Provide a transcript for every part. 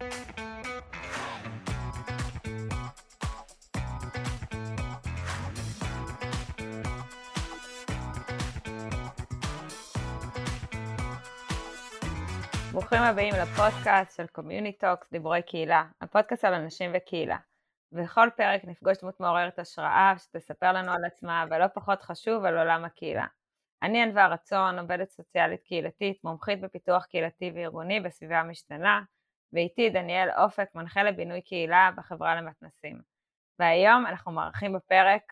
ברוכים הבאים לפודקאסט של Community Talks, דיבורי קהילה, הפודקאסט על אנשים וקהילה. בכל פרק נפגוש דמות מעוררת השראה שתספר לנו על עצמה, ולא פחות חשוב, על עולם הקהילה. אני ענווה רצון, עובדת סוציאלית קהילתית, מומחית בפיתוח קהילתי וארגוני בסביבה משתנה, ואיתי דניאל אופק, מנחה לבינוי קהילה בחברה למתנסים. והיום אנחנו מארחים בפרק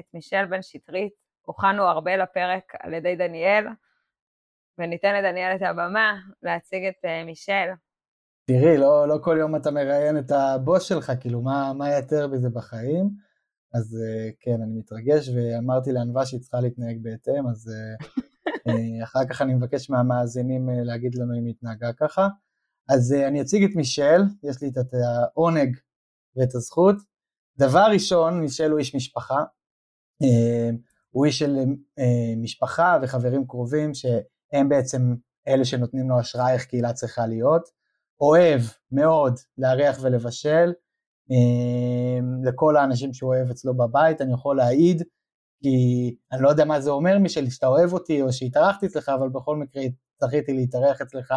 את מישל בן שטרית, הוכנו הרבה לפרק על ידי דניאל, וניתן לדניאל את הבמה להציג את uh, מישל. תראי, לא, לא כל יום אתה מראיין את הבוס שלך, כאילו, מה, מה יותר בזה בחיים? אז uh, כן, אני מתרגש, ואמרתי לענווה שהיא צריכה להתנהג בהתאם, אז uh, אחר כך אני מבקש מהמאזינים להגיד לנו אם היא התנהגה ככה. אז uh, אני אציג את מישל, יש לי את העונג ואת הזכות. דבר ראשון, מישל הוא איש משפחה. Uh, הוא איש של uh, משפחה וחברים קרובים, ש... הם בעצם אלה שנותנים לו השראה איך קהילה צריכה להיות. אוהב מאוד לארח ולבשל, לכל האנשים שהוא אוהב אצלו בבית, אני יכול להעיד, כי אני לא יודע מה זה אומר משל שאתה אוהב אותי או שהתארחתי אצלך, אבל בכל מקרה זכיתי להתארח אצלך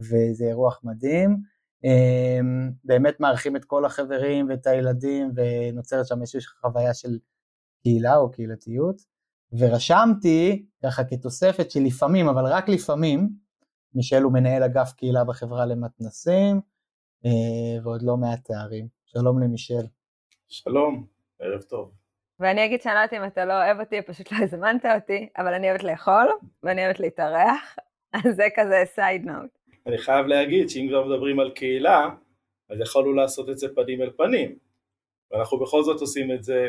וזה אירוח מדהים. אמ, באמת מארחים את כל החברים ואת הילדים ונוצרת שם איזושהי חוויה של קהילה או קהילתיות. ורשמתי, ככה כתוספת שלפעמים, אבל רק לפעמים, מישל הוא מנהל אגף קהילה בחברה למתנסים, אה, ועוד לא מעט תארים. שלום למישל. שלום, ערב טוב. ואני אגיד שאני לא יודעת אם אתה לא אוהב אותי, פשוט לא הזמנת אותי, אבל אני אוהבת לאכול, ואני אוהבת להתארח, אז זה כזה סייד נוט. אני חייב להגיד שאם כבר מדברים על קהילה, אז יכולנו לעשות את זה פנים אל פנים, ואנחנו בכל זאת עושים את זה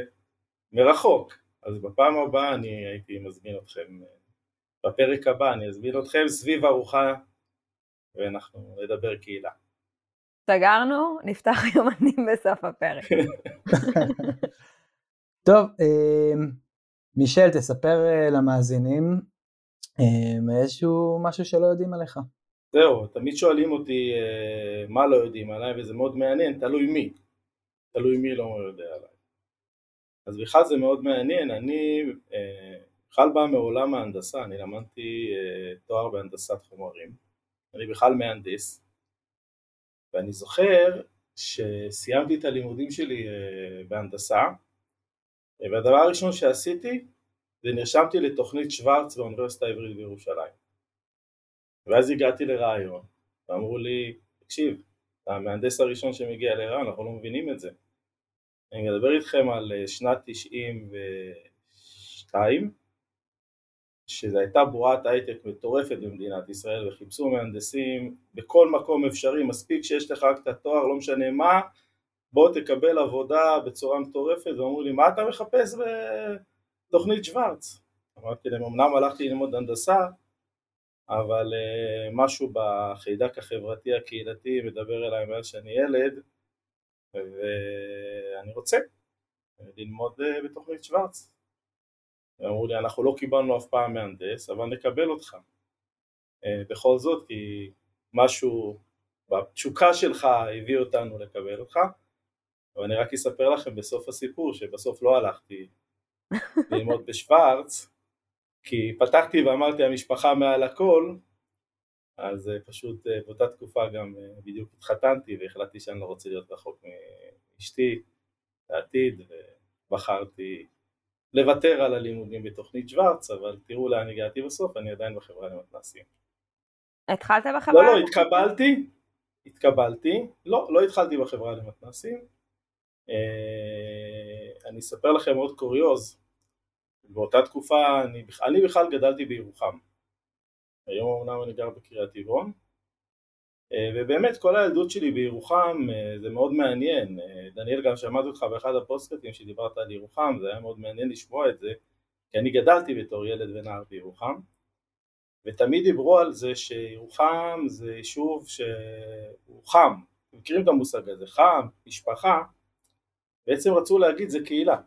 מרחוק. אז בפעם הבאה אני הייתי מזמין אתכם, בפרק הבא אני אזמין אתכם סביב ארוחה ואנחנו נדבר קהילה. סגרנו, נפתח יומנים בסוף הפרק. טוב, אמ, מישל, תספר אה, למאזינים אמ, איזשהו משהו שלא יודעים עליך. זהו, תמיד שואלים אותי אה, מה לא יודעים עליי וזה מאוד מעניין, תלוי מי. תלוי מי לא יודע עליי. אז בכלל זה מאוד מעניין, אני אה, בכלל בא מעולם ההנדסה, אני למדתי אה, תואר בהנדסת חומרים, אני בכלל מהנדס, ואני זוכר שסיימתי את הלימודים שלי אה, בהנדסה, והדבר הראשון שעשיתי זה נרשמתי לתוכנית שוורץ באוניברסיטה העברית בירושלים. ואז הגעתי לרעיון, ואמרו לי, תקשיב, אתה המהנדס הראשון שמגיע לרעיון, אנחנו לא מבינים את זה. אני מדבר איתכם על אה, שנת 92 שזו הייתה בועת הייטק מטורפת במדינת ישראל וחיפשו מהנדסים בכל מקום אפשרי, מספיק שיש לך רק את התואר, לא משנה מה, בוא תקבל עבודה בצורה מטורפת, ואמרו לי מה אתה מחפש בתוכנית שוורץ? אמרתי להם אמנם הלכתי ללמוד הנדסה אבל uh, משהו בחיידק החברתי הקהילתי מדבר אליי מאז שאני ילד ואני רוצה ללמוד אה, בתוכנית שוורץ. אמרו לי אנחנו לא קיבלנו אף פעם מהנדס אבל נקבל אותך אה, בכל זאת כי משהו בתשוקה שלך הביא אותנו לקבל אותך ואני רק אספר לכם בסוף הסיפור שבסוף לא הלכתי ללמוד בשוורץ כי פתחתי ואמרתי המשפחה מעל הכל אז אה, פשוט אה, באותה תקופה גם אה, בדיוק התחתנתי והחלטתי שאני לא רוצה להיות רחוק מאשתי לעתיד ובחרתי לוותר על הלימודים בתוכנית שוורץ אבל תראו לאן הגעתי בסוף אני עדיין בחברה למתנ"סים. התחלת בחברה? לא לא התקבלתי התקבלתי לא לא התחלתי בחברה למתנ"סים אני אספר לכם עוד קוריוז באותה תקופה אני, אני בכלל גדלתי בירוחם. היום אמנם אני גר בקריית טבעון. אה, ובאמת כל הילדות שלי בירוחם אה, זה מאוד מעניין, אה, דניאל גם שמעתי אותך באחד הפוסטקטים שדיברת על ירוחם, זה היה מאוד מעניין לשמוע את זה כי אני גדלתי בתור ילד ונער בירוחם. ותמיד דיברו על זה שירוחם זה יישוב שהוא חם, מכירים את המושג הזה, חם, משפחה, בעצם רצו להגיד זה קהילה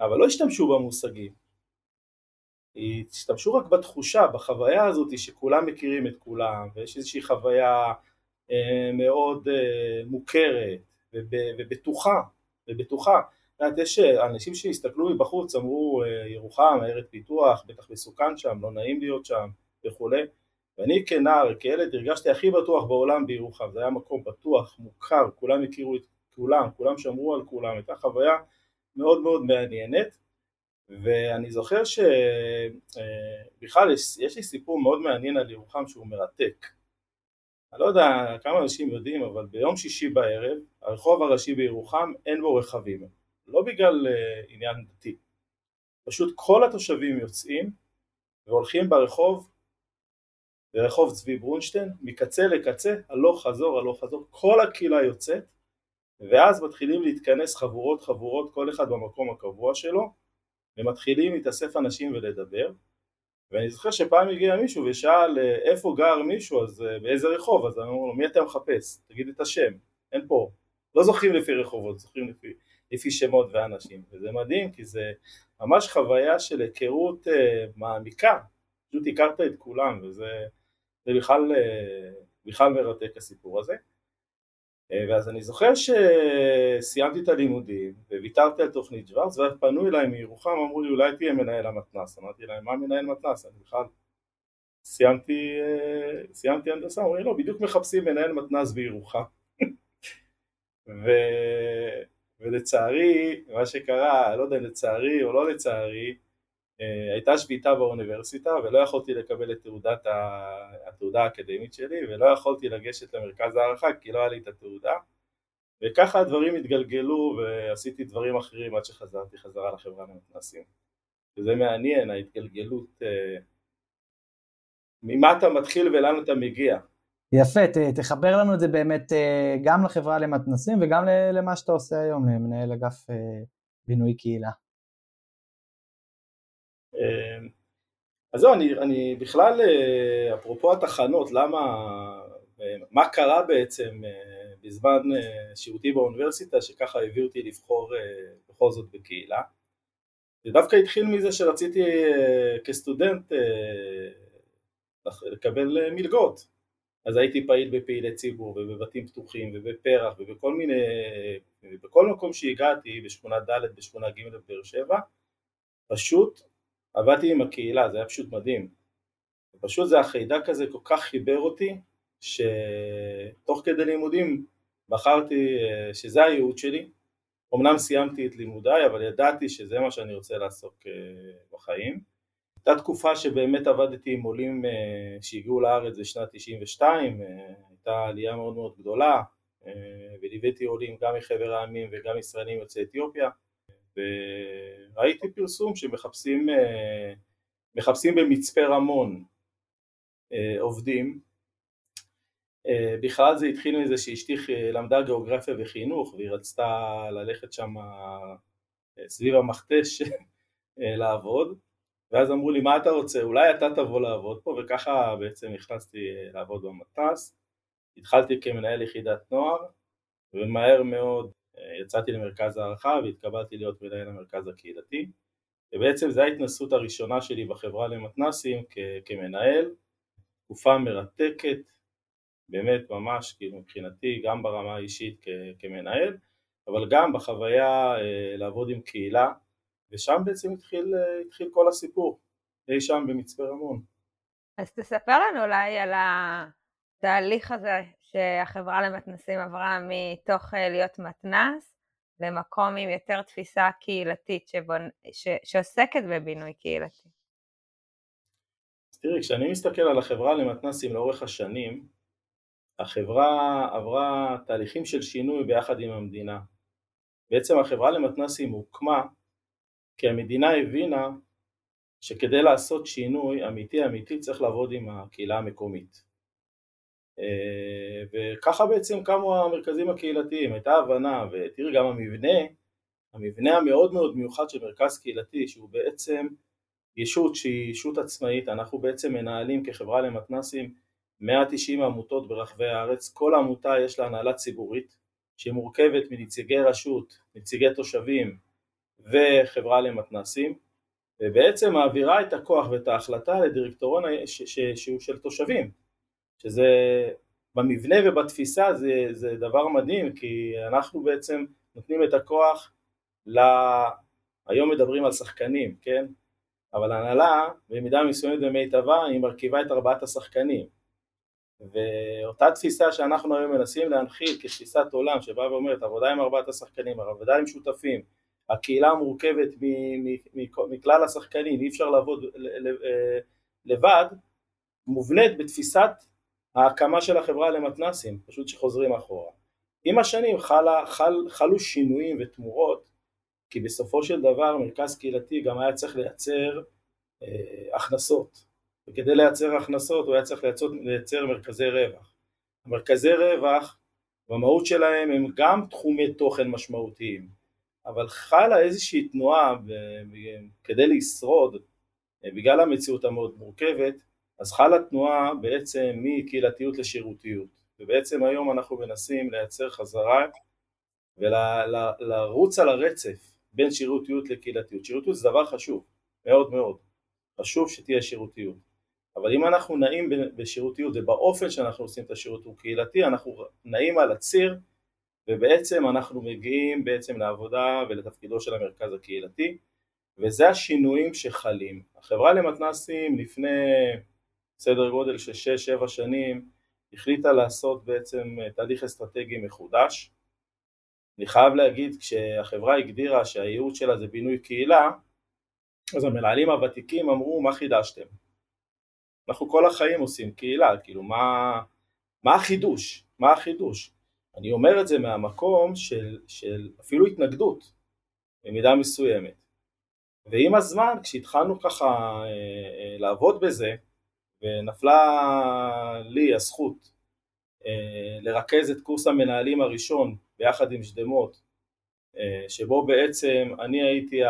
אבל לא השתמשו במושגים. השתמשו רק בתחושה, בחוויה הזאת שכולם מכירים את כולם ויש איזושהי חוויה מאוד מוכרת ובטוחה, ובטוחה. יודעת, יש אנשים שהסתכלו מבחוץ, אמרו ירוחם, עיירת פיתוח, בטח מסוכן שם, לא נעים להיות שם וכולי, ואני כנער, כילד, הרגשתי הכי בטוח בעולם בירוחם, זה היה מקום בטוח, מוכר, כולם הכירו את כולם, כולם שמרו על כולם, הייתה חוויה מאוד מאוד מעניינת, ואני זוכר שבכלל יש, יש לי סיפור מאוד מעניין על ירוחם שהוא מרתק. אני לא יודע כמה אנשים יודעים, אבל ביום שישי בערב, הרחוב הראשי בירוחם אין בו רכבים, לא בגלל uh, עניין דתי, פשוט כל התושבים יוצאים והולכים ברחוב ברחוב צבי ברונשטיין, מקצה לקצה, הלוך חזור, הלוך חזור, כל הקהילה יוצאת, ואז מתחילים להתכנס חבורות חבורות, כל אחד במקום הקבוע שלו, ומתחילים להתאסף אנשים ולדבר, ואני זוכר שפעם הגיע מישהו ושאל איפה גר מישהו, אז אה, באיזה רחוב, אז אומר לו מי אתה מחפש? תגיד את השם, אין פה, לא זוכרים לפי רחובות, זוכרים לפי, לפי שמות ואנשים, וזה מדהים כי זה ממש חוויה של היכרות uh, מעמיקה, פשוט הכרת את כולם, וזה זה בכלל, אה, בכלל מרתק הסיפור הזה. אה, ואז אני זוכר שסיימתי את הלימודים וויתרתי על תוכנית שוורץ ואז פנו אליי מירוחם אמרו לי אולי תהיה מנהל המתנ"ס. אמרתי להם מה מנהל מתנ"ס אני בכלל סיימתי, אה, סיימתי הנדסה. אמרו לי לא בדיוק מחפשים מנהל מתנ"ס בירוחם ו... ולצערי מה שקרה לא יודע לצערי או לא לצערי הייתה שביתה באוניברסיטה ולא יכולתי לקבל את תעודת התעודה האקדמית שלי ולא יכולתי לגשת למרכז הערכה כי לא היה לי את התעודה. וככה הדברים התגלגלו ועשיתי דברים אחרים עד שחזרתי חזרה לחברה למתנ"סים. וזה מעניין ההתגלגלות אה, ממה אתה מתחיל ולאן אתה מגיע. יפה, ת, תחבר לנו את זה באמת אה, גם לחברה למתנ"סים וגם למה שאתה עושה היום, למנהל אגף בינוי קהילה. אמ, אז זהו, אני, אני בכלל, אה, אפרופו התחנות, למה, אה, מה קרה בעצם אה, בזמן שירותי באוניברסיטה שככה הביא אותי לבחור בכל זאת בקהילה? זה דווקא התחיל מזה שרציתי כסטודנט לקבל מלגות אז הייתי פעיל בפעילי ציבור ובבתים פתוחים ובפרח ובכל מיני, בכל מקום שהגעתי בשכונה ד' בשכונה ג' בבאר שבע פשוט עבדתי עם הקהילה, זה היה פשוט מדהים. פשוט זה החיידק הזה כל כך חיבר אותי, שתוך כדי לימודים בחרתי אה, שזה הייעוד שלי. אמנם סיימתי את לימודיי, אבל ידעתי שזה מה שאני רוצה לעסוק אה, בחיים. הייתה תקופה שבאמת עבדתי עם עולים אה, שהגיעו לארץ בשנת 92, הייתה עלייה מאוד מאוד גדולה, וליוויתי עולים גם מחבר העמים וגם ישראלים יוצאי אתיופיה. וראיתי פרסום שמחפשים אה, מחפשים במצפה רמון אה, עובדים. אה, בכלל זה התחיל מזה שאשתי למדה גיאוגרפיה וחינוך והיא רצתה ללכת שם סביב המכתש לעבוד. ואז אמרו לי מה אתה רוצה? אולי אתה תבוא לעבוד פה. וככה בעצם נכנסתי לעבוד במטס. התחלתי כמנהל יחידת נוער ומהר מאוד יצאתי למרכז הערכה והתקבלתי להיות מנהל המרכז הקהילתי. ובעצם זו ההתנסות הראשונה שלי בחברה למתנסים כמנהל, תקופה מרתקת, באמת ממש כאילו מבחינתי גם ברמה האישית כמנהל אבל גם בחוויה אה, לעבוד עם קהילה. ושם בעצם התחיל, אה, התחיל כל הסיפור, אי שם במצפה רמון. אז תספר לנו אולי על התהליך הזה שהחברה למתנסים עברה מתוך אה, להיות מתנס למקום עם יותר תפיסה קהילתית שבונ... ש... שעוסקת בבינוי קהילתי. תראי, כשאני מסתכל על החברה למתנסים לאורך השנים, החברה עברה תהליכים של שינוי ביחד עם המדינה. בעצם החברה למתנסים הוקמה כי המדינה הבינה שכדי לעשות שינוי אמיתי אמיתי צריך לעבוד עם הקהילה המקומית. אה, וככה בעצם קמו המרכזים הקהילתיים, הייתה הבנה, ותראי גם המבנה, המבנה המאוד מאוד מיוחד של מרכז קהילתי שהוא בעצם ישות שהיא ישות עצמאית, אנחנו בעצם מנהלים כחברה למתנסים 190 עמותות ברחבי הארץ, כל עמותה יש לה הנהלה ציבורית שהיא מורכבת מנציגי רשות, נציגי תושבים וחברה למתנסים ובעצם מעבירה את הכוח ואת ההחלטה לדירקטורון שהוא של תושבים שזה במבנה ובתפיסה זה, זה דבר מדהים, כי אנחנו בעצם נותנים את הכוח ל... היום מדברים על שחקנים, כן? אבל הנהלה במידה מסוימת במיטבה היא מרכיבה את ארבעת השחקנים ואותה תפיסה שאנחנו היום מנסים להנחיל כתפיסת עולם שבאה ואומרת עבודה עם ארבעת השחקנים, עבודה עם שותפים, הקהילה מורכבת מכלל השחקנים, אי אפשר לעבוד אה, לבד, מובנית בתפיסת ההקמה של החברה למתנסים, פשוט שחוזרים אחורה. עם השנים חלה, חל, חלו שינויים ותמורות כי בסופו של דבר מרכז קהילתי גם היה צריך לייצר אה, הכנסות וכדי לייצר הכנסות הוא היה צריך לייצר, לייצר מרכזי רווח. מרכזי רווח במהות שלהם הם גם תחומי תוכן משמעותיים אבל חלה איזושהי תנועה כדי לשרוד אה, בגלל המציאות המאוד מורכבת אז חלה תנועה בעצם מקהילתיות לשירותיות ובעצם היום אנחנו מנסים לייצר חזרה ולרוץ על הרצף בין שירותיות לקהילתיות. שירותיות זה דבר חשוב, מאוד מאוד, חשוב שתהיה שירותיות. אבל אם אנחנו נעים בשירותיות ובאופן שאנחנו עושים את השירות הוא קהילתי, אנחנו נעים על הציר ובעצם אנחנו מגיעים בעצם לעבודה ולתפקידו של המרכז הקהילתי וזה השינויים שחלים. החברה למתנסים לפני סדר גודל של 6-7 שנים החליטה לעשות בעצם תהליך אסטרטגי מחודש אני חייב להגיד כשהחברה הגדירה שהייעוד שלה זה בינוי קהילה אז המנהלים הוותיקים אמרו מה חידשתם? אנחנו כל החיים עושים קהילה, כאילו מה, מה החידוש? מה החידוש? אני אומר את זה מהמקום של, של אפילו התנגדות במידה מסוימת ועם הזמן כשהתחלנו ככה אה, אה, לעבוד בזה ונפלה לי הזכות אה, לרכז את קורס המנהלים הראשון ביחד עם שדמות, אה, שבו בעצם אני הייתי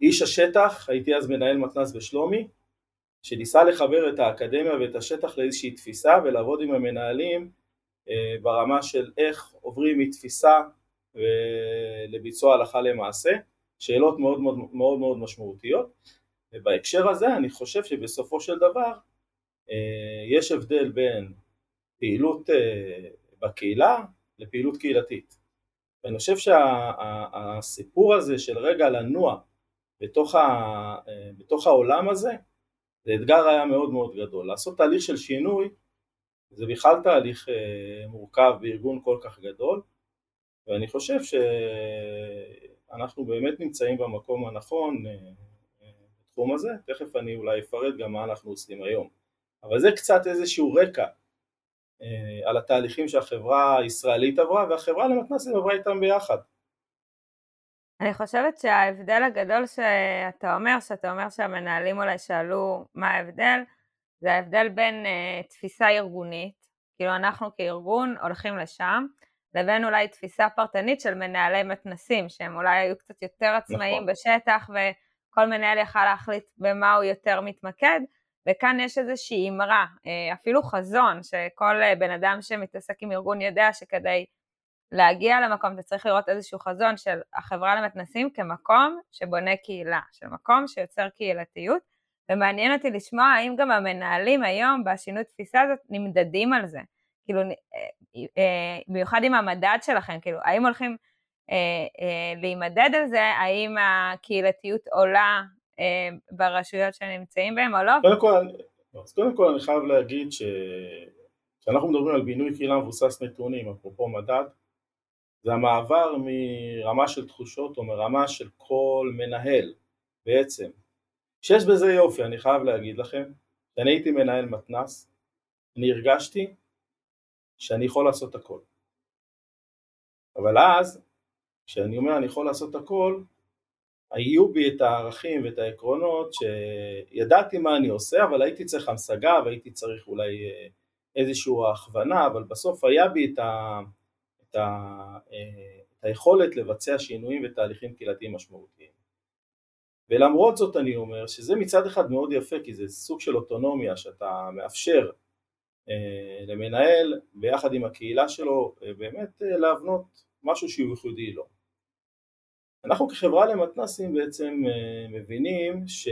איש השטח, הייתי אז מנהל מתנ"ס בשלומי, שניסה לחבר את האקדמיה ואת השטח לאיזושהי תפיסה ולעבוד עם המנהלים אה, ברמה של איך עוברים מתפיסה לביצוע הלכה למעשה, שאלות מאוד מאוד מאוד, מאוד משמעותיות ובהקשר הזה אני חושב שבסופו של דבר יש הבדל בין פעילות בקהילה לפעילות קהילתית. ואני חושב שהסיפור שה, הזה של רגע לנוע בתוך, ה, בתוך העולם הזה זה אתגר היה מאוד מאוד גדול. לעשות תהליך של שינוי זה בכלל תהליך אה, מורכב בארגון כל כך גדול ואני חושב שאנחנו באמת נמצאים במקום הנכון אה, אה, בתחום הזה, תכף אני אולי אפרט גם מה אנחנו עושים היום. אבל זה קצת איזשהו רקע אה, על התהליכים שהחברה הישראלית עברה והחברה למתנ"סים עברה איתם ביחד. אני חושבת שההבדל הגדול שאתה אומר, שאתה אומר שהמנהלים אולי שאלו מה ההבדל, זה ההבדל בין uh, תפיסה ארגונית, כאילו אנחנו כארגון הולכים לשם, לבין אולי תפיסה פרטנית של מנהלי מתנסים, שהם אולי היו קצת יותר עצמאיים נכון. בשטח וכל מנהל יכל להחליט במה הוא יותר מתמקד, וכאן יש איזושהי אמרה, אה, אפילו חזון, שכל אה, בן אדם שמתעסק עם ארגון יודע שכדי להגיע למקום אתה צריך לראות איזשהו חזון של החברה למתנסים כמקום שבונה קהילה, של מקום שיוצר קהילתיות, ומעניין אותי לשמוע האם גם המנהלים היום בשינוי תפיסה הזאת נמדדים על זה, כאילו אה, במיוחד עם המדד שלכם, כאילו האם הולכים להימדד על זה, האם הקהילתיות עולה אה, ברשויות שנמצאים בהם או לא? קודם כל, אז קודם כל אני חייב להגיד שכשאנחנו מדברים על בינוי קהילה מבוסס נתונים, אפרופו מדד, זה המעבר מרמה של תחושות או מרמה של כל מנהל בעצם, שיש בזה יופי, אני חייב להגיד לכם, כשאני הייתי מנהל מתנ"ס, אני הרגשתי שאני יכול לעשות הכל. אבל אז, כשאני אומר אני יכול לעשות הכל, היו בי את הערכים ואת העקרונות שידעתי מה אני עושה אבל הייתי צריך המשגה והייתי צריך אולי אה, איזושהי הכוונה אבל בסוף היה בי את, ה, את, ה, אה, את היכולת לבצע שינויים ותהליכים קהילתיים משמעותיים. ולמרות זאת אני אומר שזה מצד אחד מאוד יפה כי זה סוג של אוטונומיה שאתה מאפשר אה, למנהל ביחד עם הקהילה שלו באמת להבנות משהו שהוא ייחודי לו אנחנו כחברה למתנסים בעצם אה, מבינים שא'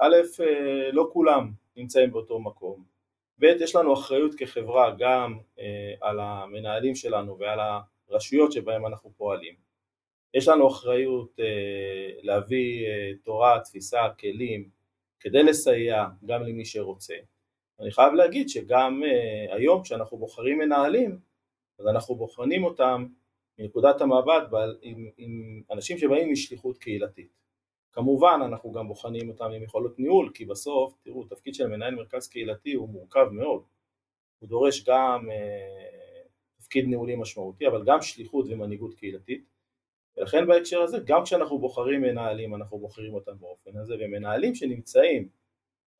אה, אה, לא כולם נמצאים באותו מקום ב', יש לנו אחריות כחברה גם על המנהלים שלנו ועל הרשויות שבהם אנחנו פועלים. יש לנו אחריות להביא תורה, תפיסה, כלים, כדי לסייע גם למי שרוצה. אני חייב להגיד שגם היום כשאנחנו בוחרים מנהלים, אז אנחנו בוחנים אותם מנקודת המבט עם, עם אנשים שבאים משליחות קהילתית. כמובן אנחנו גם בוחנים אותם עם יכולות ניהול, כי בסוף, תראו, תפקיד של מנהל מרכז קהילתי הוא מורכב מאוד. הוא דורש גם אה, תפקיד ניהולי משמעותי, אבל גם שליחות ומנהיגות קהילתית. ולכן בהקשר הזה, גם כשאנחנו בוחרים מנהלים, אנחנו בוחרים אותם באופן הזה, ומנהלים שנמצאים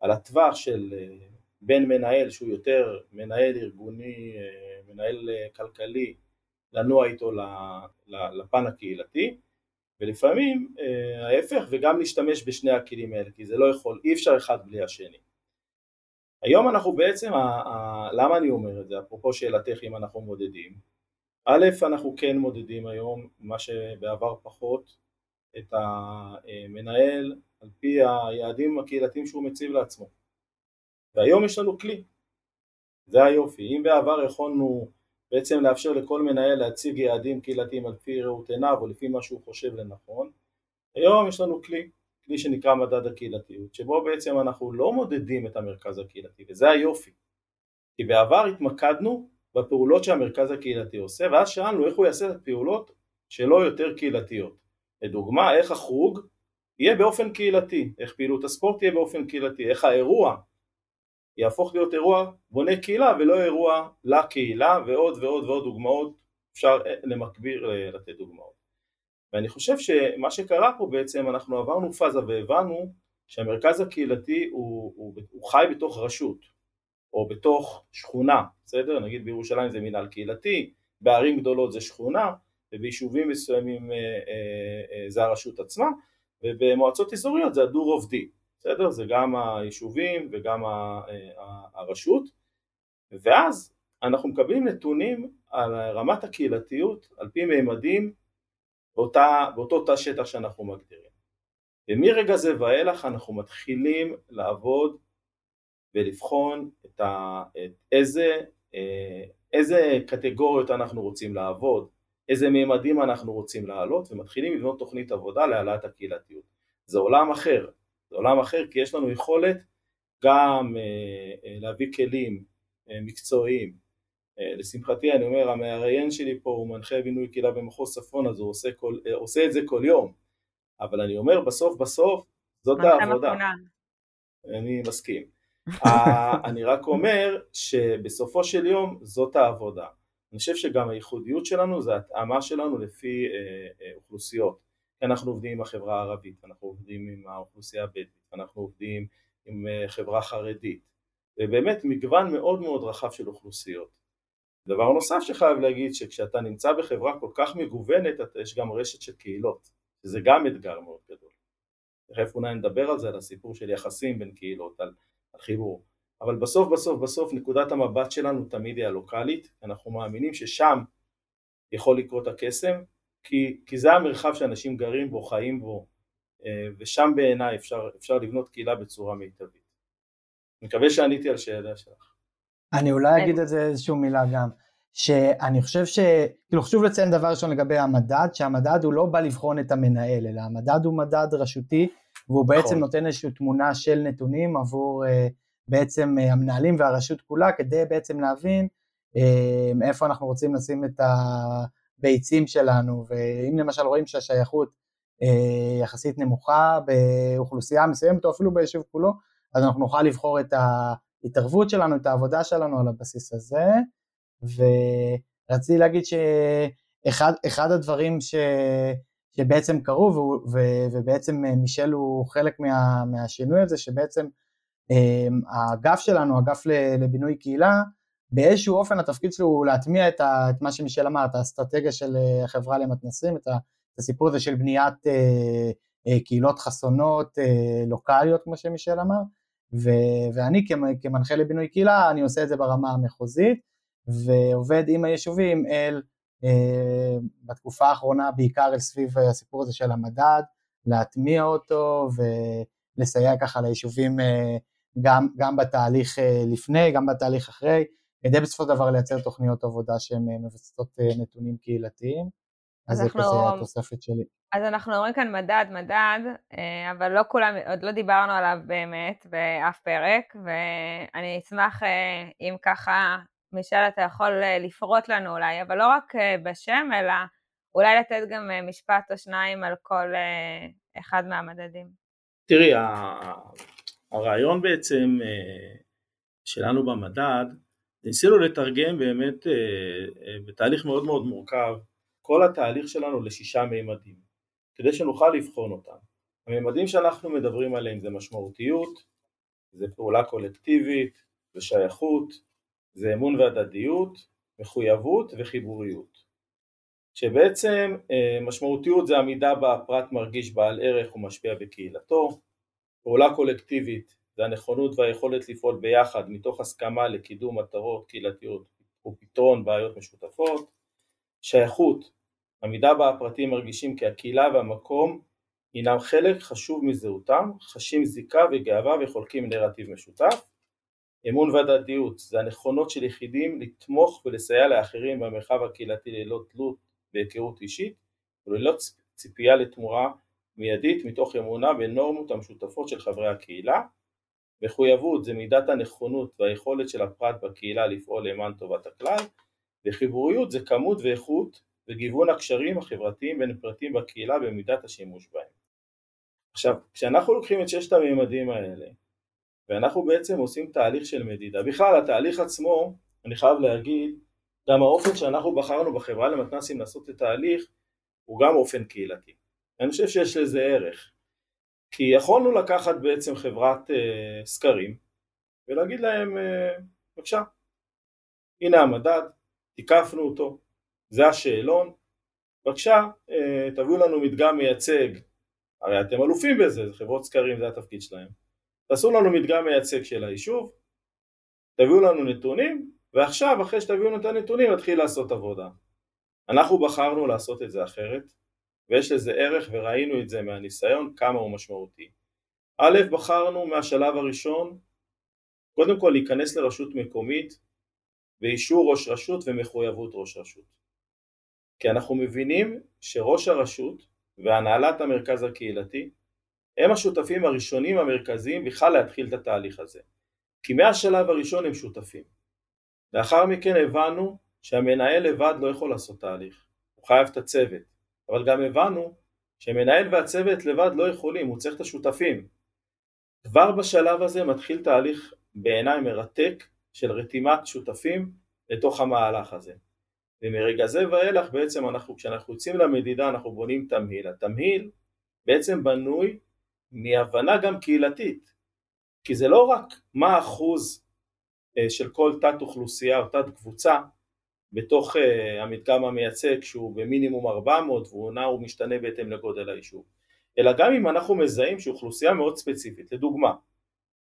על הטווח של אה, בין מנהל שהוא יותר מנהל ארגוני, אה, מנהל אה, כלכלי, לנוע איתו לפן הקהילתי, ולפעמים אה, ההפך וגם להשתמש בשני הכלים האלה כי זה לא יכול, אי אפשר אחד בלי השני. היום אנחנו בעצם, למה אני אומר את זה, אפרופו שאלתך אם אנחנו מודדים, א' אנחנו כן מודדים היום, מה שבעבר פחות, את המנהל על פי היעדים הקהילתיים שהוא מציב לעצמו. והיום יש לנו כלי, זה היופי, אם בעבר יכולנו בעצם לאפשר לכל מנהל להציג יעדים קהילתיים על פי ראות עיניו או לפי מה שהוא חושב לנכון. היום יש לנו כלי, כלי שנקרא מדד הקהילתיות, שבו בעצם אנחנו לא מודדים את המרכז הקהילתי, וזה היופי. כי בעבר התמקדנו בפעולות שהמרכז הקהילתי עושה, ואז שאלנו איך הוא יעשה את הפעולות שלא יותר קהילתיות. לדוגמה, איך החוג יהיה באופן קהילתי, איך פעילות הספורט תהיה באופן קהילתי, איך האירוע יהפוך להיות אירוע בונה קהילה ולא אירוע לקהילה ועוד ועוד ועוד דוגמאות אפשר אה, למקביר אה, לתת דוגמאות ואני חושב שמה שקרה פה בעצם אנחנו עברנו פאזה והבנו שהמרכז הקהילתי הוא, הוא, הוא חי בתוך רשות או בתוך שכונה, בסדר? נגיד בירושלים זה מנהל קהילתי, בערים גדולות זה שכונה וביישובים מסוימים אה, זה הרשות עצמה ובמועצות אזוריות זה הדו רובדי בסדר? זה גם היישובים וגם הרשות ואז אנחנו מקבלים נתונים על רמת הקהילתיות על פי מימדים באותה, באותו תא שטח שאנחנו מגדירים ומרגע זה ואילך אנחנו מתחילים לעבוד ולבחון את, ה, את איזה, אה, איזה קטגוריות אנחנו רוצים לעבוד, איזה מימדים אנחנו רוצים לעלות ומתחילים לבנות תוכנית עבודה להעלאת הקהילתיות. זה עולם אחר, זה עולם אחר כי יש לנו יכולת גם אה, אה, להביא כלים אה, מקצועיים. לשמחתי אני אומר המראיין שלי פה הוא מנחה בינוי קהילה במחוז צפון אז הוא עושה, כל, עושה את זה כל יום. אבל אני אומר בסוף בסוף זאת העבודה. אני מסכים. אני רק אומר שבסופו של יום זאת העבודה. אני חושב שגם הייחודיות שלנו זה התאמה שלנו לפי אוכלוסיות אנחנו עובדים עם החברה הערבית, אנחנו עובדים עם האוכלוסייה הבדואית, אנחנו עובדים עם אה, חברה חרדית, ובאמת מגוון מאוד מאוד רחב של אוכלוסיות. דבר נוסף שחייב להגיד שכשאתה נמצא בחברה כל כך מגוונת יש גם רשת של קהילות, שזה גם אתגר מאוד גדול. תכף אולי נדבר על זה, על הסיפור של יחסים בין קהילות, על, על חיבור. אבל בסוף בסוף בסוף נקודת המבט שלנו תמיד היא הלוקאלית, אנחנו מאמינים ששם יכול לקרות הקסם כי, כי זה המרחב שאנשים גרים בו, חיים בו, אה, ושם בעיניי אפשר, אפשר לבנות קהילה בצורה מיטבית. אני מקווה שעניתי על שאלה שלך. אני אולי אגיד את זה איזושהי מילה גם, שאני חושב ש... כאילו חשוב לציין דבר ראשון לגבי המדד, שהמדד הוא לא בא לבחון את המנהל, אלא המדד הוא מדד רשותי, והוא בעצם נכון. נותן איזושהי תמונה של נתונים עבור uh, בעצם uh, המנהלים והרשות כולה, כדי בעצם להבין uh, איפה אנחנו רוצים לשים את ה... ביצים שלנו, ואם למשל רואים שהשייכות אה, יחסית נמוכה באוכלוסייה מסוימת או אפילו ביישוב כולו, אז אנחנו נוכל לבחור את ההתערבות שלנו, את העבודה שלנו על הבסיס הזה, ורציתי להגיד שאחד הדברים ש, שבעצם קרו, ו, ו, ובעצם מישל הוא חלק מה, מהשינוי הזה, שבעצם אה, האגף שלנו, אגף לבינוי קהילה, באיזשהו אופן התפקיד שלו הוא להטמיע את, ה, את מה שמישל אמר, את האסטרטגיה של אה, החברה למתנסים, את, ה, את הסיפור הזה של בניית אה, אה, קהילות חסונות אה, לוקאליות כמו שמישל אמר, ו, ואני כמנחה לבינוי קהילה אני עושה את זה ברמה המחוזית ועובד עם היישובים אל אה, בתקופה האחרונה בעיקר אל סביב הסיפור הזה של המדד, להטמיע אותו ולסייע ככה ליישובים אה, גם, גם בתהליך לפני, גם בתהליך אחרי, כדי בסופו של דבר לייצר תוכניות עבודה שהן מבססות נתונים קהילתיים. אז זה כזה התוספת שלי. אז אנחנו אומרים כאן מדד, מדד, אה, אבל לא כולם, עוד לא דיברנו עליו באמת באף פרק, ואני אשמח אה, אם ככה, מישל, אתה יכול אה, לפרוט לנו אולי, אבל לא רק בשם, אלא אולי לתת גם משפט או שניים על כל אחד מהמדדים. תראי, הרעיון בעצם שלנו במדד, ניסינו לתרגם באמת בתהליך מאוד מאוד מורכב כל התהליך שלנו לשישה מימדים, כדי שנוכל לבחון אותם. המימדים שאנחנו מדברים עליהם זה משמעותיות, זה פעולה קולקטיבית, זה שייכות, זה אמון והדדיות, מחויבות וחיבוריות. שבעצם אה, משמעותיות זה עמידה בה הפרט מרגיש בעל ערך ומשפיע בקהילתו, פעולה קולקטיבית זה הנכונות והיכולת לפעול ביחד מתוך הסכמה לקידום מטרות קהילתיות ופתרון בעיות משותפות, שייכות עמידה בה הפרטים מרגישים כי הקהילה והמקום הינם חלק חשוב מזהותם, חשים זיקה וגאווה וחולקים נרטיב משותף. אמון והדדיות זה הנכונות של יחידים לתמוך ולסייע לאחרים במרחב הקהילתי ללא תלות בהיכרות אישית וללא ציפייה לתמורה מיידית מתוך אמונה בנורמות המשותפות של חברי הקהילה. מחויבות זה מידת הנכונות והיכולת של הפרט בקהילה לפעול למען טובת הכלל וחיבוריות זה כמות ואיכות וגיוון הקשרים החברתיים בין פרטים בקהילה במידת השימוש בהם. עכשיו, כשאנחנו לוקחים את ששת הממדים האלה ואנחנו בעצם עושים תהליך של מדידה, בכלל התהליך עצמו, אני חייב להגיד, גם האופן שאנחנו בחרנו בחברה למתנ"סים לעשות את התהליך הוא גם אופן קהילתי. אני חושב שיש לזה ערך. כי יכולנו לקחת בעצם חברת אה, סקרים ולהגיד להם, אה, בבקשה, הנה המדד, תיקפנו אותו, זה השאלון, בבקשה אה, תביאו לנו מדגם מייצג, הרי אתם אלופים בזה, זה חברות סקרים זה התפקיד שלהם, תעשו לנו מדגם מייצג של היישוב, תביאו לנו נתונים, ועכשיו אחרי שתביאו לנו את הנתונים נתחיל לעשות עבודה. אנחנו בחרנו לעשות את זה אחרת, ויש לזה ערך וראינו את זה מהניסיון כמה הוא משמעותי. א', בחרנו מהשלב הראשון קודם כל להיכנס לרשות מקומית באישור ראש רשות ומחויבות ראש רשות. כי אנחנו מבינים שראש הרשות והנהלת המרכז הקהילתי הם השותפים הראשונים המרכזיים בכלל להתחיל את התהליך הזה. כי מהשלב הראשון הם שותפים. לאחר מכן הבנו שהמנהל לבד לא יכול לעשות תהליך, הוא חייב את הצוות, אבל גם הבנו שמנהל והצוות לבד לא יכולים, הוא צריך את השותפים. כבר בשלב הזה מתחיל תהליך בעיניי מרתק של רתימת שותפים לתוך המהלך הזה. ומרגע זה ואילך בעצם אנחנו, כשאנחנו יוצאים למדידה אנחנו בונים תמהיל, התמהיל בעצם בנוי מהבנה גם קהילתית, כי זה לא רק מה האחוז אה, של כל תת אוכלוסייה או תת קבוצה בתוך אה, המדגם המייצג שהוא במינימום 400 והוא נע ומשתנה בהתאם לגודל היישוב, אלא גם אם אנחנו מזהים שאוכלוסייה מאוד ספציפית, לדוגמה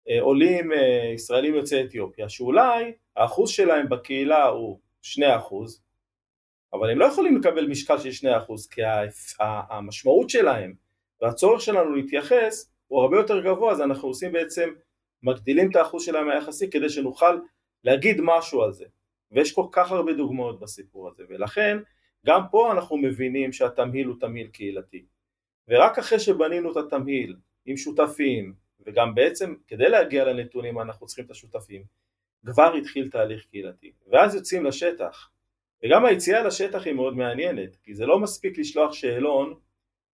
אה, עולים ישראלים יוצאי אתיופיה שאולי האחוז שלהם בקהילה הוא 2% אבל הם לא יכולים לקבל משקל של 2% כי המשמעות שלהם והצורך שלנו להתייחס הוא הרבה יותר גבוה אז אנחנו עושים בעצם מגדילים את האחוז שלהם היחסי כדי שנוכל להגיד משהו על זה ויש כל כך הרבה דוגמאות בסיפור הזה ולכן גם פה אנחנו מבינים שהתמהיל הוא תמהיל קהילתי. ורק אחרי שבנינו את התמהיל עם שותפים וגם בעצם כדי להגיע לנתונים אנחנו צריכים את השותפים כבר התחיל תהליך קהילתי. ואז יוצאים לשטח. וגם היציאה לשטח היא מאוד מעניינת, כי זה לא מספיק לשלוח שאלון,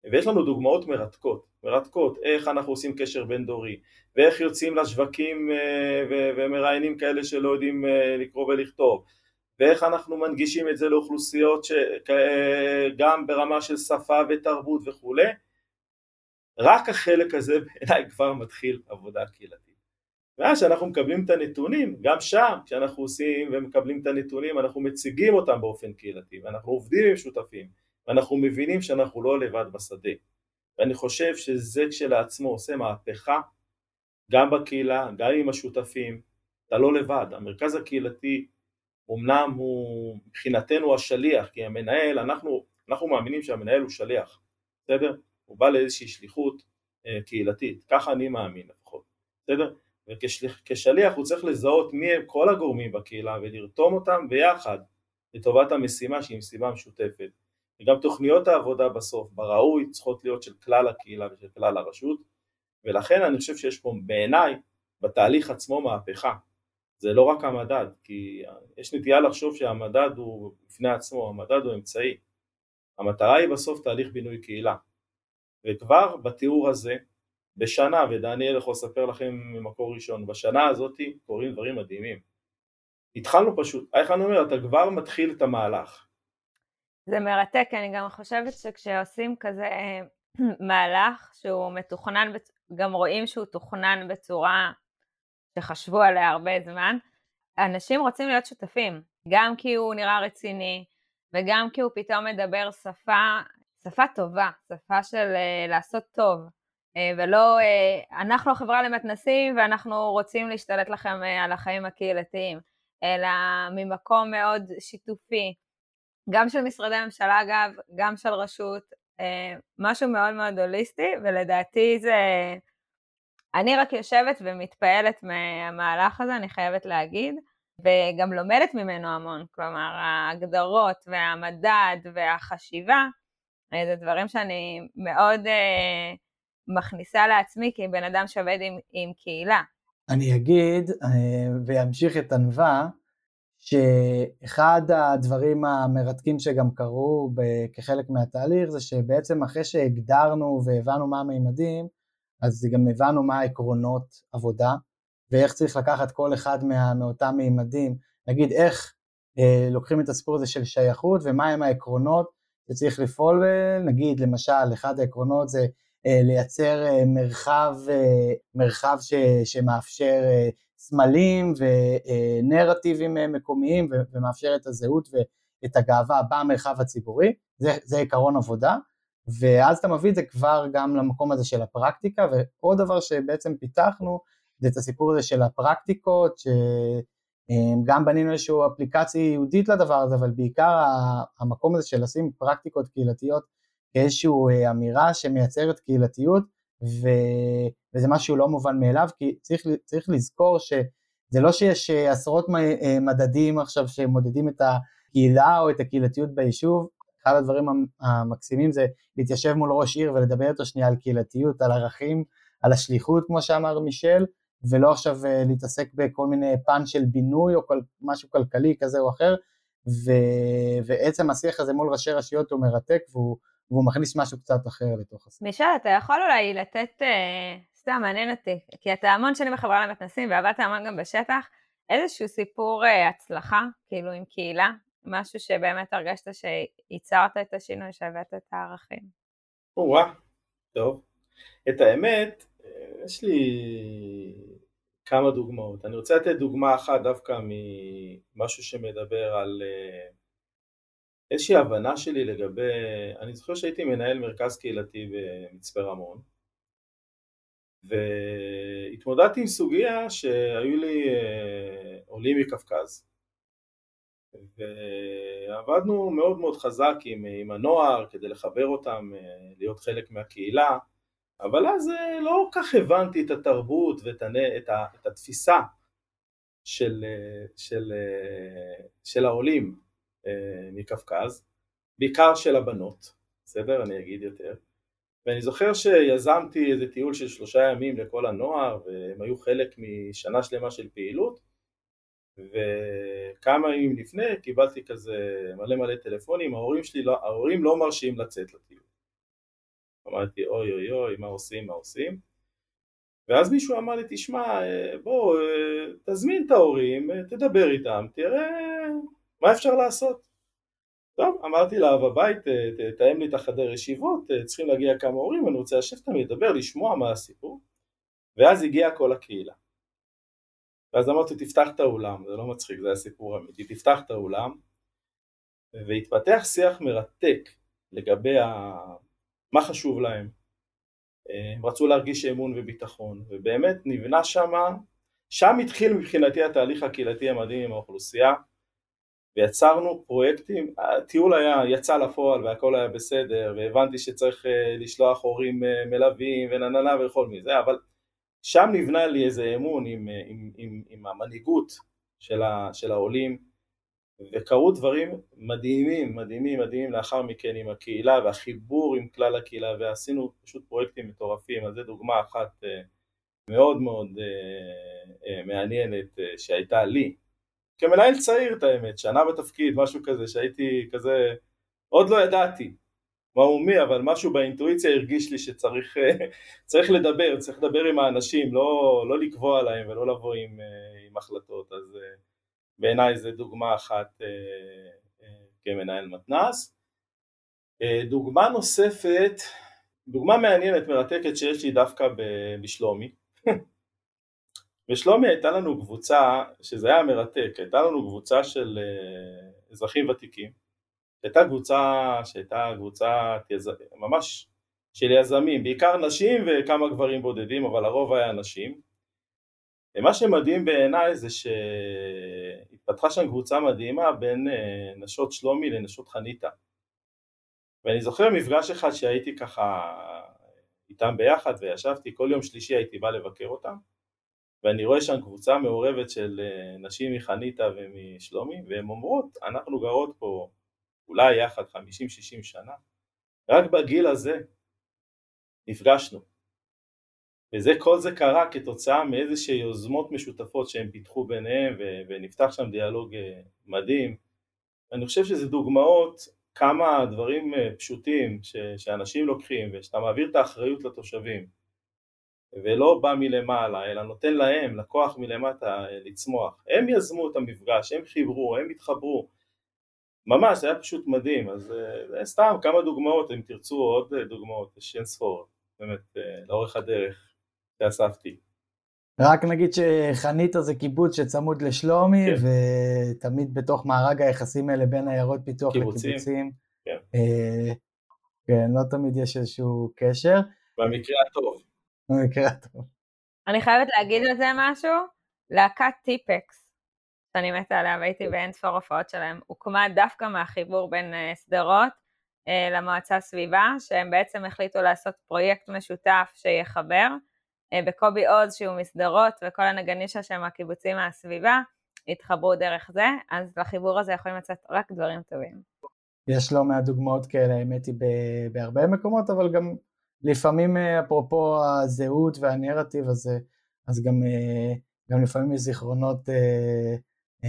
ויש לנו דוגמאות מרתקות, מרתקות, איך אנחנו עושים קשר בין דורי, ואיך יוצאים לשווקים אה, ומראיינים כאלה שלא יודעים אה, לקרוא ולכתוב, ואיך אנחנו מנגישים את זה לאוכלוסיות גם ברמה של שפה ותרבות וכולי, רק החלק הזה בעיניי כבר מתחיל עבודה קהילתית. ואז כשאנחנו מקבלים את הנתונים, גם שם כשאנחנו עושים ומקבלים את הנתונים אנחנו מציגים אותם באופן קהילתי ואנחנו עובדים עם שותפים ואנחנו מבינים שאנחנו לא לבד בשדה ואני חושב שזה כשלעצמו עושה מהפכה גם בקהילה, גם עם השותפים, אתה לא לבד, המרכז הקהילתי אמנם הוא מבחינתנו השליח כי המנהל, אנחנו, אנחנו מאמינים שהמנהל הוא שליח, בסדר? הוא בא לאיזושהי שליחות אה, קהילתית, ככה אני מאמין לפחות, בסדר? וכשליח הוא צריך לזהות מי הם כל הגורמים בקהילה ולרתום אותם ביחד לטובת המשימה שהיא משימה משותפת. וגם תוכניות העבודה בסוף, בראוי, צריכות להיות של כלל הקהילה ושל כלל הרשות, ולכן אני חושב שיש פה בעיניי בתהליך עצמו מהפכה. זה לא רק המדד, כי יש נטייה לחשוב שהמדד הוא בפני עצמו, המדד הוא אמצעי. המטרה היא בסוף תהליך בינוי קהילה. וכבר בתיאור הזה, בשנה, ודניאל יכול לספר לכם ממקור ראשון, בשנה הזאת קורים דברים מדהימים. התחלנו פשוט, איך אני אומר, אתה כבר מתחיל את המהלך. זה מרתק, אני גם חושבת שכשעושים כזה מהלך שהוא מתוכנן, גם רואים שהוא תוכנן בצורה שחשבו עליה הרבה זמן, אנשים רוצים להיות שותפים, גם כי הוא נראה רציני, וגם כי הוא פתאום מדבר שפה, שפה טובה, שפה של uh, לעשות טוב, uh, ולא uh, אנחנו החברה למתנסים ואנחנו רוצים להשתלט לכם uh, על החיים הקהילתיים, אלא ממקום מאוד שיתופי, גם של משרדי ממשלה אגב, גם של רשות, uh, משהו מאוד מאוד הוליסטי, ולדעתי זה... אני רק יושבת ומתפעלת מהמהלך הזה, אני חייבת להגיד. וגם לומדת ממנו המון, כלומר ההגדרות והמדד והחשיבה אה, זה דברים שאני מאוד uh, מכניסה לעצמי כבן אדם שעובד עם, עם קהילה. אני אגיד uh, ואמשיך את ענווה שאחד הדברים המרתקים שגם קרו כחלק מהתהליך זה שבעצם אחרי שהגדרנו והבנו מה המימדים אז גם הבנו מה העקרונות עבודה ואיך צריך לקחת כל אחד מה, מאותם מימדים, נגיד איך אה, לוקחים את הסיפור הזה של שייכות ומהם העקרונות שצריך לפעול, נגיד למשל אחד העקרונות זה אה, לייצר אה, מרחב, אה, מרחב ש, שמאפשר אה, סמלים ונרטיבים מקומיים ומאפשר את הזהות ואת הגאווה במרחב הציבורי, זה, זה עקרון עבודה. ואז אתה מביא את זה כבר גם למקום הזה של הפרקטיקה, ועוד דבר שבעצם פיתחנו זה את הסיפור הזה של הפרקטיקות, שגם בנינו איזושהי אפליקציה ייעודית לדבר הזה, אבל בעיקר המקום הזה של לשים פרקטיקות קהילתיות כאיזושהי אמירה שמייצרת קהילתיות, ו... וזה משהו לא מובן מאליו, כי צריך, צריך לזכור שזה לא שיש אה, עשרות אה, מדדים עכשיו שמודדים את הקהילה או את הקהילתיות ביישוב, אחד הדברים המקסימים זה להתיישב מול ראש עיר ולדבר איתו שנייה על קהילתיות, על ערכים, על השליחות כמו שאמר מישל, ולא עכשיו אה, להתעסק בכל מיני פן של בינוי או כל, משהו כלכלי כזה או אחר, ו, ועצם השיח הזה מול ראשי רשויות הוא מרתק והוא, והוא מכניס משהו קצת אחר לתוך השיח. מישל, אתה יכול אולי לתת, אה, סתם מעניין אותי, כי אתה המון שנים בחברה למתנסים ועבדת המון גם בשטח, איזשהו סיפור אה, הצלחה, כאילו עם קהילה, משהו שבאמת הרגשת שייצרת את השינוי, שהבאת את הערכים. או-אה, טוב. את האמת, יש לי כמה דוגמאות. אני רוצה לתת דוגמה אחת דווקא ממשהו שמדבר על אה, איזושהי הבנה שלי לגבי, אני זוכר שהייתי מנהל מרכז קהילתי במצפה רמון והתמודדתי עם סוגיה שהיו לי אה, עולים מקווקז ועבדנו מאוד מאוד חזק עם, עם הנוער כדי לחבר אותם אה, להיות חלק מהקהילה אבל אז אה, לא כך הבנתי את התרבות ואת את, את התפיסה של, של, של העולים מקווקז, בעיקר של הבנות, בסדר? אני אגיד יותר. ואני זוכר שיזמתי איזה טיול של שלושה ימים לכל הנוער והם היו חלק משנה שלמה של פעילות וכמה ימים לפני קיבלתי כזה מלא מלא טלפונים, ההורים שלי לא, ההורים לא מרשים לצאת לטיול אמרתי אוי אוי אוי מה עושים מה עושים ואז מישהו אמר לי תשמע אה, בוא אה, תזמין את ההורים אה, תדבר איתם תראה מה אפשר לעשות? טוב אמרתי לה בבית תאם לי את החדר ישיבות צריכים להגיע כמה הורים אני רוצה לשבת איתם לדבר לשמוע מה הסיפור. ואז הגיעה כל הקהילה. ואז אמרתי תפתח את האולם. זה לא מצחיק זה הסיפור אמיתי תפתח את האולם. והתפתח שיח מרתק לגבי מה חשוב להם. אה, הם רצו להרגיש אמון וביטחון, ובאמת נבנה שמה, שם התחיל מבחינתי התהליך הקהילתי המדהים עם האוכלוסייה, ויצרנו פרויקטים, הטיול היה, יצא לפועל והכל היה בסדר, והבנתי שצריך אה, לשלוח הורים אה, מלווים ונננה וכל מיני אבל שם נבנה לי איזה אמון עם, עם, עם, עם המנהיגות של, ה, של העולים וקרו דברים מדהימים, מדהימים, מדהימים לאחר מכן עם הקהילה והחיבור עם כלל הקהילה ועשינו פשוט פרויקטים מטורפים, אז זו דוגמה אחת אה, מאוד מאוד אה, אה, מעניינת שהייתה לי כמנהל צעיר את האמת, שנה בתפקיד, משהו כזה שהייתי כזה, עוד לא ידעתי מה הוא מי, אבל משהו באינטואיציה הרגיש לי שצריך לדבר, צריך לדבר עם האנשים, לא, לא לקבוע להם ולא לבוא עם, עם החלטות, אז בעיניי זו דוגמה אחת אה, אה, כמנהל מתנ"ס. אה, דוגמה נוספת, דוגמה מעניינת, מרתקת שיש לי דווקא בשלומי. בשלומי הייתה לנו קבוצה, שזה היה מרתק, הייתה לנו קבוצה של אזרחים ותיקים, שהייתה קבוצה, שהייתה קבוצה ממש של יזמים, בעיקר נשים וכמה גברים בודדים, אבל הרוב היה נשים. ומה שמדהים בעיניי זה שהתפתחה שם קבוצה מדהימה בין אה, נשות שלומי לנשות חניתה. ואני זוכר מפגש אחד שהייתי ככה איתם ביחד וישבתי, כל יום שלישי הייתי בא לבקר אותם ואני רואה שם קבוצה מעורבת של אה, נשים מחניתה ומשלומי והן אומרות אנחנו גרות פה אולי יחד 50-60 שנה רק בגיל הזה נפגשנו וזה, כל זה קרה כתוצאה מאיזה יוזמות משותפות שהם פיתחו ביניהם ונפתח שם דיאלוג אה, מדהים. אני חושב שזה דוגמאות כמה דברים אה, פשוטים ש- שאנשים לוקחים ושאתה מעביר את האחריות לתושבים ולא בא מלמעלה אלא נותן להם, לקוח מלמטה אה, לצמוח. הם יזמו את המפגש, הם חיברו, הם התחברו. ממש, זה היה פשוט מדהים, אז זה סתם כמה דוגמאות, אם תרצו עוד דוגמאות, יש אין ספור, באמת, לאורך הדרך. שאספתי. רק נגיד שחניתה זה קיבוץ שצמוד לשלומי, כן. ותמיד בתוך מארג היחסים האלה בין עיירות פיתוח קיבוצים. לקיבוצים. כן. אה, כן, לא תמיד יש איזשהו קשר. במקרה הטוב. במקרה הטוב. אני חייבת להגיד על זה משהו, להקת טיפקס, שאני מתה עליה והייתי באין ספור הופעות שלהם, הוקמה דווקא מהחיבור בין אה, שדרות אה, למועצה סביבה, שהם בעצם החליטו לעשות פרויקט משותף שיחבר. אה, בקובי עוז שהוא מסדרות וכל הנגנישה שהם הקיבוצים מהסביבה התחברו דרך זה, אז לחיבור הזה יכולים לצאת רק דברים טובים. יש לא מעט דוגמאות כאלה, האמת היא בהרבה מקומות, אבל גם לפעמים אה, אפרופו הזהות והנרטיב הזה, אז גם, אה, גם לפעמים יש זיכרונות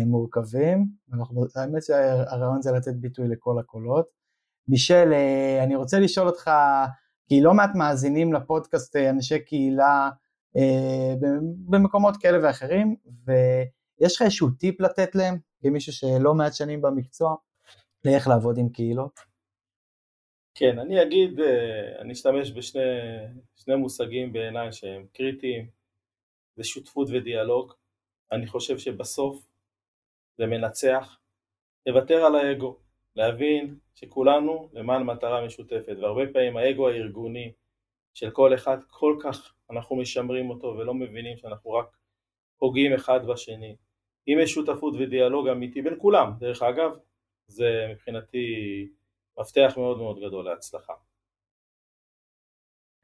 מורכבים, אנחנו, האמת שהרעיון זה לתת ביטוי לכל הקולות. מישל, אני רוצה לשאול אותך, כי לא מעט מאזינים לפודקאסט אה, אנשי קהילה אה, במקומות כאלה ואחרים, ויש לך איזשהו טיפ לתת להם, כמישהו שלא מעט שנים במקצוע, לאיך לעבוד עם קהילות? כן, אני אגיד, אה, אני אשתמש בשני מושגים בעיניי שהם קריטיים, זה שותפות ודיאלוג. אני חושב שבסוף זה מנצח, לוותר על האגו, להבין שכולנו למען מטרה משותפת והרבה פעמים האגו הארגוני של כל אחד כל כך אנחנו משמרים אותו ולא מבינים שאנחנו רק פוגעים אחד בשני אם יש שותפות ודיאלוג אמיתי בין כולם דרך אגב זה מבחינתי מפתח מאוד מאוד גדול להצלחה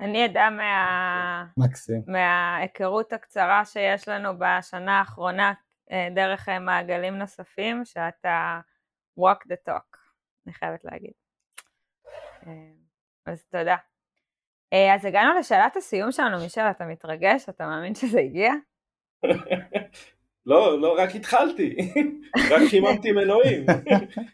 אני אדע מה... מההיכרות הקצרה שיש לנו בשנה האחרונה אה, דרך אה, מעגלים נוספים שאתה walk the talk אני חייבת להגיד. אה, אז תודה. אז הגענו לשאלת הסיום שלנו, מישל, אתה מתרגש? אתה מאמין שזה הגיע? לא, לא, רק התחלתי, רק חיממתי עם אלוהים.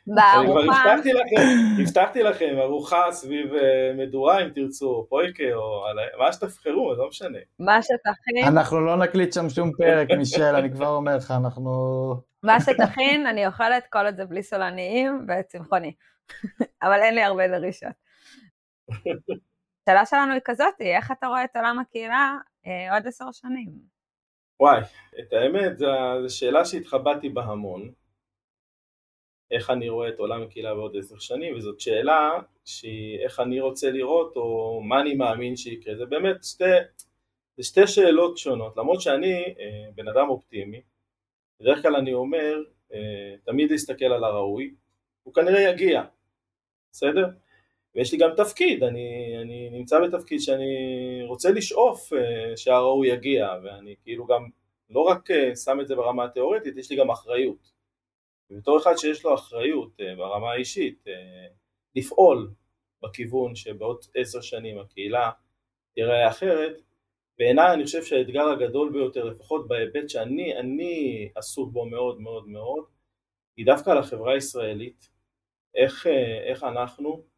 בארוחה. אני כבר הבטחתי לכם, הבטחתי לכם, ארוחה סביב אה, מדורה אם תרצו, פויקה או מה שתבחרו, לא משנה. מה שתכין. אנחנו לא נקליט שם שום פרק, מישל, אני כבר אומר לך, אנחנו... מה שתכין, אני אוכלת כל עוד זה בלי סולניים וצמחוני. אבל אין לי הרבה דרישות. השאלה שלנו היא כזאת, איך אתה רואה את עולם הקהילה אה, עוד עשר שנים? וואי, את האמת, זו שאלה שהתחבטתי בה המון. איך אני רואה את עולם הקהילה בעוד עשר שנים, וזאת שאלה שהיא איך אני רוצה לראות, או מה אני מאמין שיקרה. זה באמת שתי, זה שתי שאלות שונות, למרות שאני אה, בן אדם אופטימי, בדרך כלל אני אומר, אה, תמיד להסתכל על הראוי, הוא כנראה יגיע, בסדר? ויש לי גם תפקיד, אני, אני נמצא בתפקיד שאני רוצה לשאוף אה, שהראוי יגיע, ואני כאילו גם לא רק אה, שם את זה ברמה התיאורטית, יש לי גם אחריות. ובתור אחד שיש לו אחריות אה, ברמה האישית, לפעול בכיוון שבעוד עשר שנים הקהילה תראה אחרת, בעיניי אני חושב שהאתגר הגדול ביותר, לפחות בהיבט שאני אני עסוק בו מאוד מאוד מאוד, היא דווקא על החברה הישראלית, איך, איך אנחנו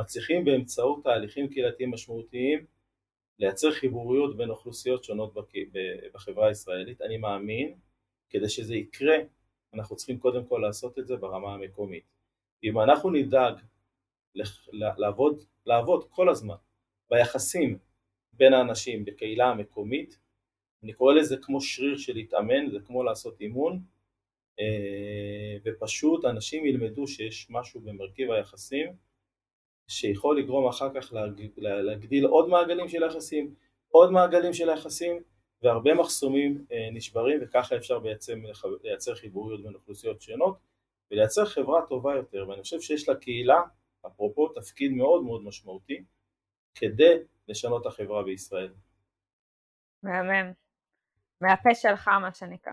מצליחים באמצעות תהליכים קהילתיים משמעותיים לייצר חיבוריות בין אוכלוסיות שונות בחברה הישראלית. אני מאמין, כדי שזה יקרה, אנחנו צריכים קודם כל לעשות את זה ברמה המקומית. אם אנחנו נדאג לעבוד, לעבוד כל הזמן ביחסים בין האנשים בקהילה המקומית, אני קורא לזה כמו שריר של להתאמן, זה כמו לעשות אימון, אה, ופשוט אנשים ילמדו שיש משהו במרכיב היחסים שיכול לגרום אחר כך להגדיל עוד מעגלים של יחסים, עוד מעגלים של יחסים, והרבה מחסומים אה, נשברים וככה אפשר בעצם לייצר חיבוריות בין אוכלוסיות שונות ולייצר חברה טובה יותר ואני חושב שיש לקהילה אפרופו תפקיד מאוד מאוד משמעותי כדי לשנות החברה בישראל. מהמם. מהפה שלך מה שנקרא.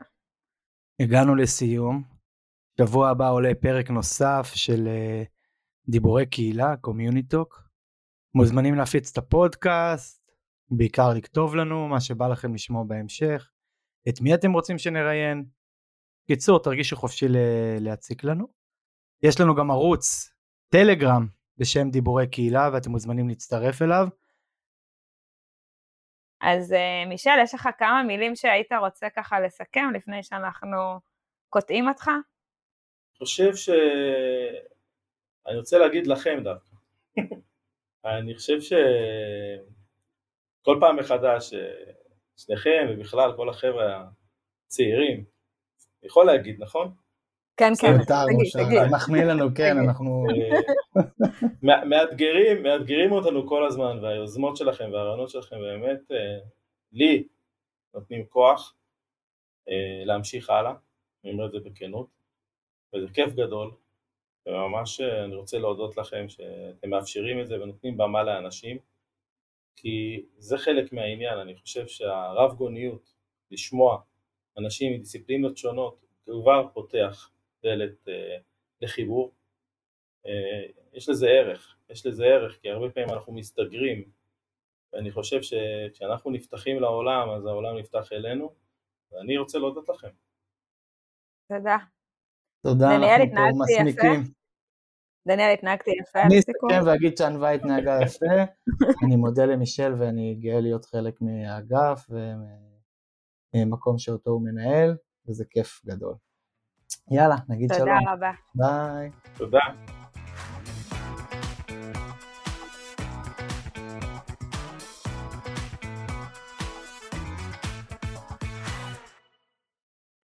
הגענו לסיום. שבוע הבא עולה פרק נוסף של אה, דיבורי קהילה, CommuniTalk. מוזמנים להפיץ את הפודקאסט, בעיקר לכתוב לנו מה שבא לכם לשמוע בהמשך, את מי אתם רוצים שנראיין. קיצור, תרגישו חופשי להציק לנו. יש לנו גם ערוץ טלגרם בשם דיבורי קהילה ואתם מוזמנים להצטרף אליו. אז אה, מישל, יש לך כמה מילים שהיית רוצה ככה לסכם לפני שאנחנו קוטעים אותך? אני חושב ש... אני רוצה להגיד לכם דווקא. אני חושב שכל פעם מחדש, שניכם ובכלל כל החבר'ה הצעירים, יכול להגיד, נכון? כן, כן, תגיד, תגיד. מחמיא לנו, כן, אנחנו... מאתגרים, מאתגרים אותנו כל הזמן, והיוזמות שלכם והרעיונות שלכם באמת, אה, לי, נותנים כוח אה, להמשיך הלאה, אני אומר את זה בכנות, וזה כיף גדול, וממש אה, אני רוצה להודות לכם שאתם מאפשרים את זה ונותנים במה לאנשים כי זה חלק מהעניין, אני חושב שהרב גוניות, לשמוע אנשים מדיסציפלינות שונות, כבר פותח דלת אה, לחיבור. אה, יש לזה ערך, יש לזה ערך כי הרבה פעמים אנחנו מסתגרים ואני חושב שכשאנחנו נפתחים לעולם אז העולם נפתח אלינו ואני רוצה להודות לכם. תודה. תודה, אנחנו פה מסמיקים. דניאל, התנהגתי יפה. אני אסכם ואגיד שענווה התנהגה יפה, אני מודה למישל ואני גאה להיות חלק מהאגף ומקום שאותו הוא מנהל, וזה כיף גדול. יאללה, נגיד תודה שלום. תודה רבה. ביי. תודה.